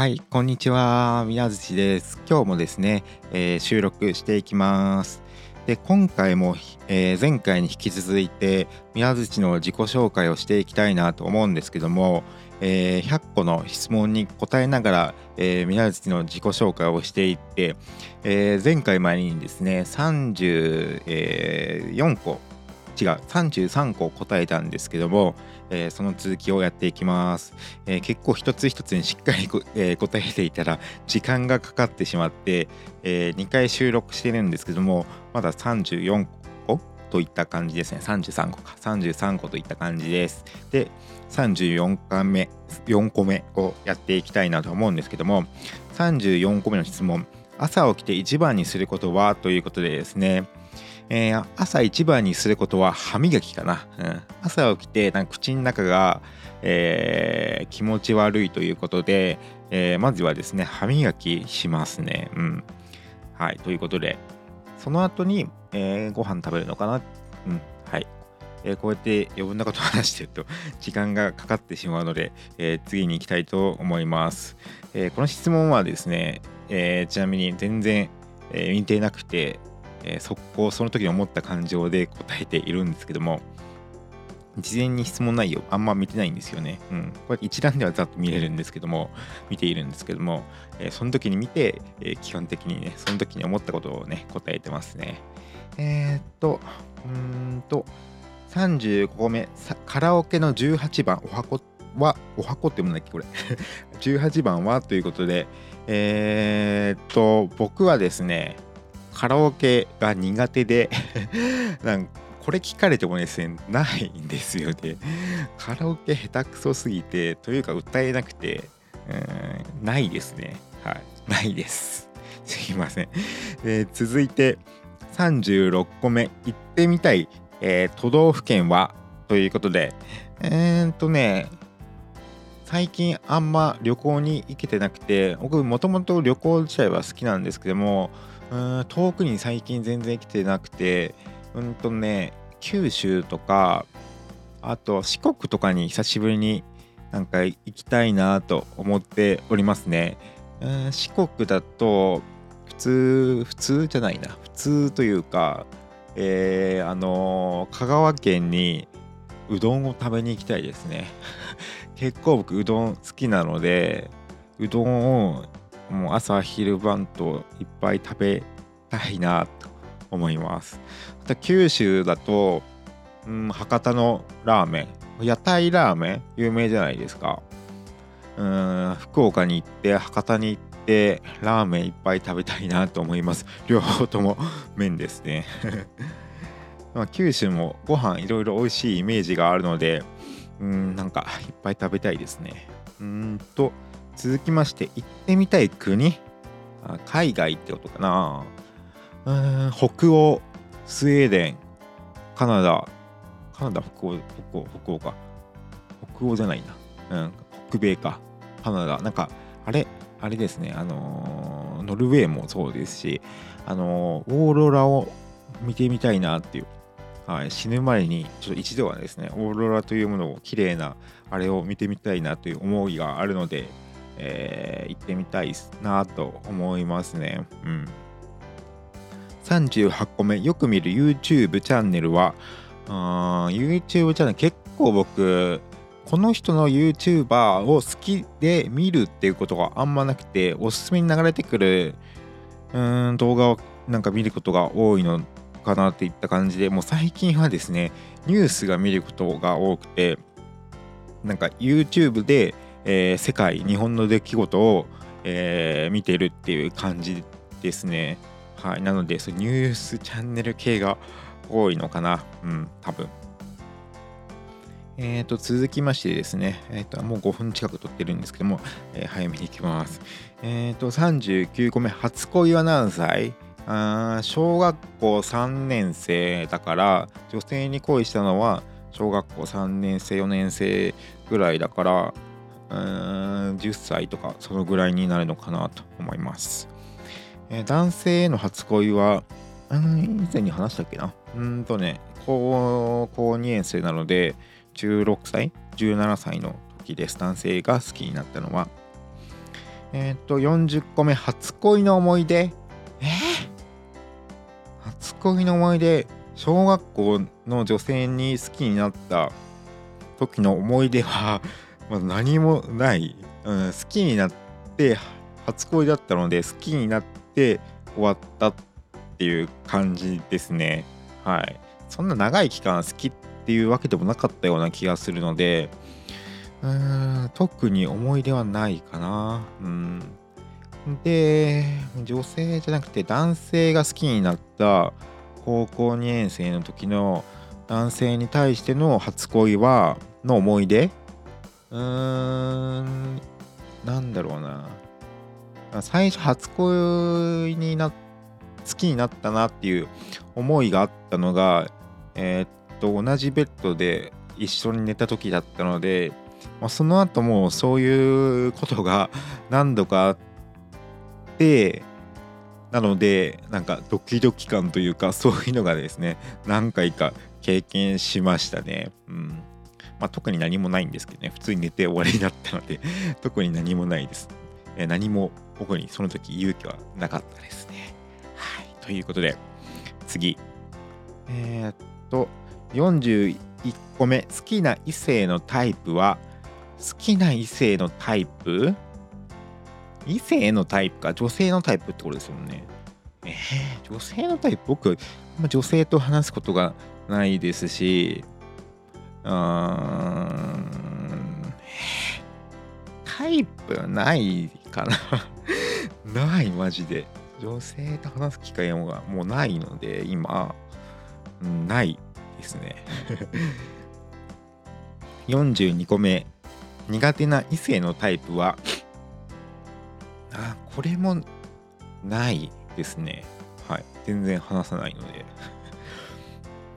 はい、こんにちは。宮槌です。今日もですね、えー、収録していきます。で、今回も、えー、前回に引き続いて宮槌の自己紹介をしていきたいなと思うんですけども、えー、100個の質問に答えながら、えー、宮槌の自己紹介をしていって、えー、前回前にですね34個違う33個答えたんですけども、えー、その続きをやっていきます、えー、結構一つ一つにしっかり えー、答えていたら時間がかかってしまって、え2回収録してるんですけどもまだ34個といった感じですね。33個か。33個といった感じです。で34回目4個目をやっていきたいなと思うんですけども34個目の質問。朝起きて一番にすることは？ということでですね。えー、朝一番にすることは歯磨きかな。うん、朝起きてなんか口の中が、えー、気持ち悪いということで、えー、まずはですね、歯磨きしますね。うん。はい、ということで、その後に、えー、ご飯食べるのかな。うん、はい。えー、こうやって余分なことを話してると 時間がかかってしまうので、えー、次に行きたいと思います。えー、この質問はですね、えちなみに全然、え見てなくて、えー、速攻その時に思った感情で答えているんですけども事前に質問内容あんま見てないんですよね。うん。これ一覧ではざっと見れるんですけども、見ているんですけども、えー、その時に見て、えー、基本的にね、その時に思ったことをね、答えてますね。えー、っと、うんと、35個目、カラオケの18番、お箱は、お箱って読むんだっけ、これ。18番はということで、えー、っと、僕はですね、カラオケが苦手で なんこれ聞かれてもですね、ないんですよね。カラオケ下手くそすぎて、というか歌えなくて、うん、ないですね。はい。ないです。すいません。え続いて、36個目、行ってみたい、えー、都道府県は？ということで、えー、っとね、最近あんま旅行に行けてなくて、僕もともと旅行自体は好きなんですけども、うん遠くに最近全然来てなくてうんとね九州とかあと四国とかに久しぶりになんか行きたいなと思っておりますね。うん四国だと普通普通じゃないな普通というか、えー、あの香川県にうどんを食べに行きたいですね。結構僕うどん好きなのでうどんをもう朝昼晩といっぱい食べたいなと思います。あと九州だと、うん、博多のラーメン。屋台ラーメン？有名じゃないですか。うん福岡に行って博多に行ってラーメンいっぱい食べたいなと思います。両方とも麺ですね。ま九州もご飯いろいろ美味しいイメージがあるのでうんなんかいっぱい食べたいですね。うんと続きまして行ってみたい国。あ海外ってことかな。うん北欧スウェーデンカナダ。カナダ北欧北欧北欧か。北欧じゃないな、うん、北米か。カナダ。なんかあれあれですね。あのー、ノルウェーもそうですしあのー、オーロラを見てみたいなっていう。はい、死ぬ前にちょっと一度はですねオーロラというものを綺麗なあれを見てみたいなという思いがあるので、えー、行ってみたいなと思いますね。うん。38個目、よく見る YouTube チャンネルは、YouTube チャンネル結構僕、この人の YouTuber を好きで見るっていうことがあんまなくて、おすすめに流れてくるうん動画をなんか見ることが多いのかなっていった感じで、もう最近はですね、ニュースが見ることが多くて、なんか YouTube でえー、世界日本の出来事を、えー、見てるっていう感じですね。はい、なのでそニュースチャンネル系が多いのかな。うん、多分。えーと、続きましてですね、えーと、もう5分近く撮ってるんですけども、えー、早めに行きます。えーと、39個目、初恋は何歳？あ小学校3年生だから、女性に恋したのは小学校3年生、4年生ぐらいだから、10歳とかそのぐらいになるのかなと思います。えー、男性への初恋は、以前に話したっけな？うんとね、高校2年生なので、16歳 ?17 歳の時です。男性が好きになったのは。えっ、と40個目初恋の思い出？えー、初恋の思い出小学校の女性に好きになった時の思い出は、まあ、何もない、うん、好きになって初恋だったので好きになって終わったっていう感じですね。はい。そんな長い期間好きっていうわけでもなかったような気がするのでうーん特に思い出はないかな。うん。で女性じゃなくて男性が好きになった高校2年生の時の男性に対しての初恋はの思い出うーんなんだろうな最初初恋にな好きになったなっていう思いがあったのがえー、っと同じベッドで一緒に寝た時だったので、まあ、その後もそういうことが 何度かあってなのでなんかドキドキ感というかそういうのがですね何回か経験しましたね。うんまあ、特に何もないんですけどね普通に寝て終わりになったので 特に何もないです。え何も僕にその時勇気はなかったですね。はい。ということで次。えー、っと41個目好きな異性のタイプは好きな異性のタイプ？異性のタイプか？女性のタイプってことですよね。えー、女性のタイプ？僕、女性と話すことがないですし、うーん、タイプないかな ない、マジで。女性と話す機会がもうないので、今、ないですね。42個目。苦手な異性のタイプは、あ、これもないですね。はい。全然話さないので。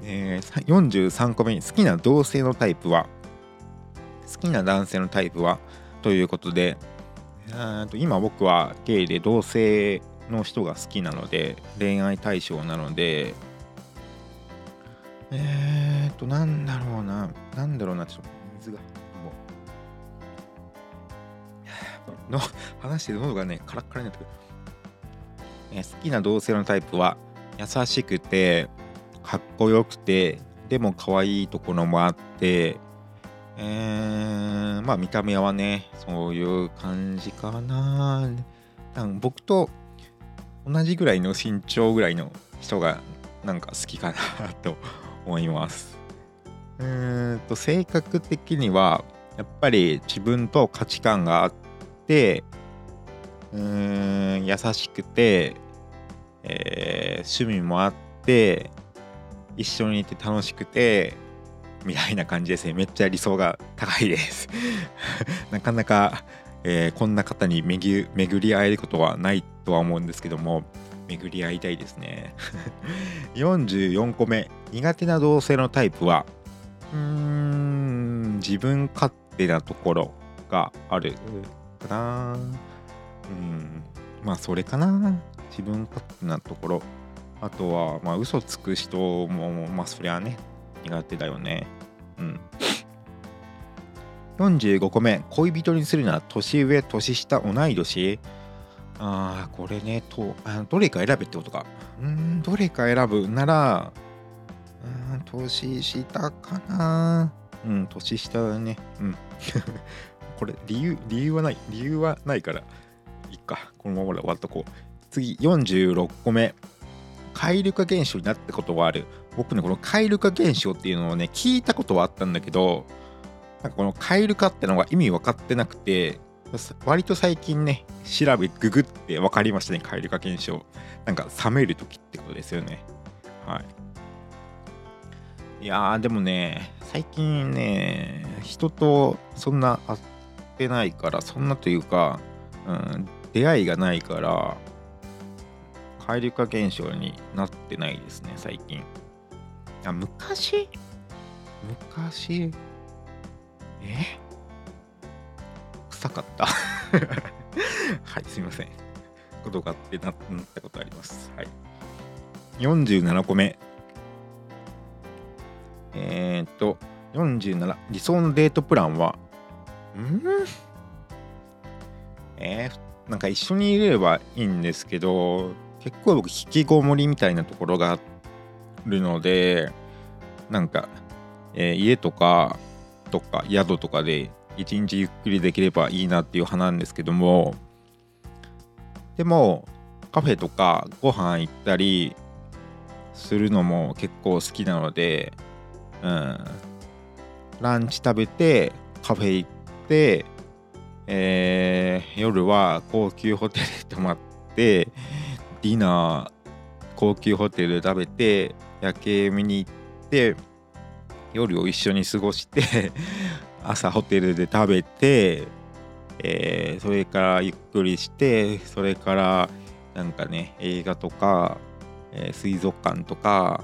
えー、43個目に好きな同性のタイプは？好きな男性のタイプは？ということでと今僕はゲイで同性の人が好きなので恋愛対象なのでえーとなんだろうななんだろうなちょっと水がもう。の話して喉がねカラッカラになってくる、えー、好きな同性のタイプは優しくてかっこよくてでも可愛いところもあってえー、まあ見た目はねそういう感じかな。なん僕と同じぐらいの身長ぐらいの人がなんか好きかなと思います。うんと性格的にはやっぱり自分と価値観があってうん優しくて、えー、趣味もあって一緒にいて楽しくてみたいな感じですね。めっちゃ理想が高いです。なかなか、えー、こんな方に巡り合えることはないとは思うんですけども巡り合いたいですね。44個目。苦手な同性のタイプはうーん自分勝手なところがある。かな。うん。まあそれかな。自分勝手なところ。あとはまあ嘘つく人もまあそりゃね苦手だよね。うん。45個目。恋人にするなら年上年下同い年。ああこれねとあどれか選べってことか。うんどれか選ぶならうん年下かな。うん年下だね。うん。これ理由理由はない。理由はないから。いっか。このままで終わっとこう。次46個目。蛙化現象になったことはある。僕ねこの蛙化現象っていうのをね聞いたことはあったんだけどなんかこの蛙化ってのが意味分かってなくて割と最近ね調べググって分かりましたね蛙化現象なんか冷める時ってことですよね。はい。いやーでもね最近ね人とそんな会ってないからそんなというか、うん、出会いがないから蛙化現象になってないですね最近。あ昔？昔？え？臭かった。はいすいません。ことがあってなったことあります。はい。47個目。えー、っと47理想のデートプランは？ん？えー、なんか一緒にいれればいいんですけど結構僕引きこもりみたいなところがあるのでなんか、えー、家とかとか宿とかで一日ゆっくりできればいいなっていう派なんですけどもでもカフェとかご飯行ったりするのも結構好きなので、うん、ランチ食べてカフェ行って、えー、夜は高級ホテル泊まってディナー高級ホテル食べて夜景見に行って夜を一緒に過ごして 朝ホテルで食べて、えー、それからゆっくりしてそれからなんかね映画とか、えー、水族館とか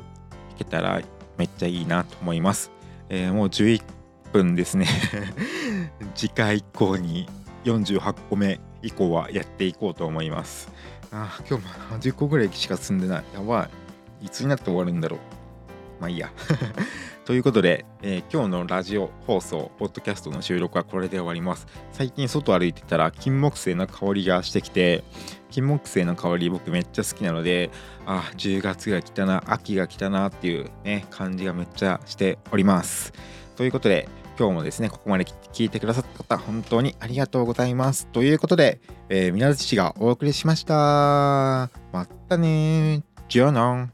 行けたらめっちゃいいなと思います、えー、もう11分ですね。次回以降に48個目以降はやっていこうと思います。あ今日も10個ぐらいしか進んでないやばいいつになって終わるんだろうまあいいや ということで、えー、今日のラジオ放送、ポッドキャストの収録はこれで終わります。最近外歩いてたら金木犀の香りがしてきて、金木犀の香り僕めっちゃ好きなので、あ、10月が来たな、秋が来たなっていうね、感じがめっちゃしております。ということで、今日もですね、ここまで聞いてくださった方、本当にありがとうございます。ということで、えー、みなずちがお送りしました。またねじゃあな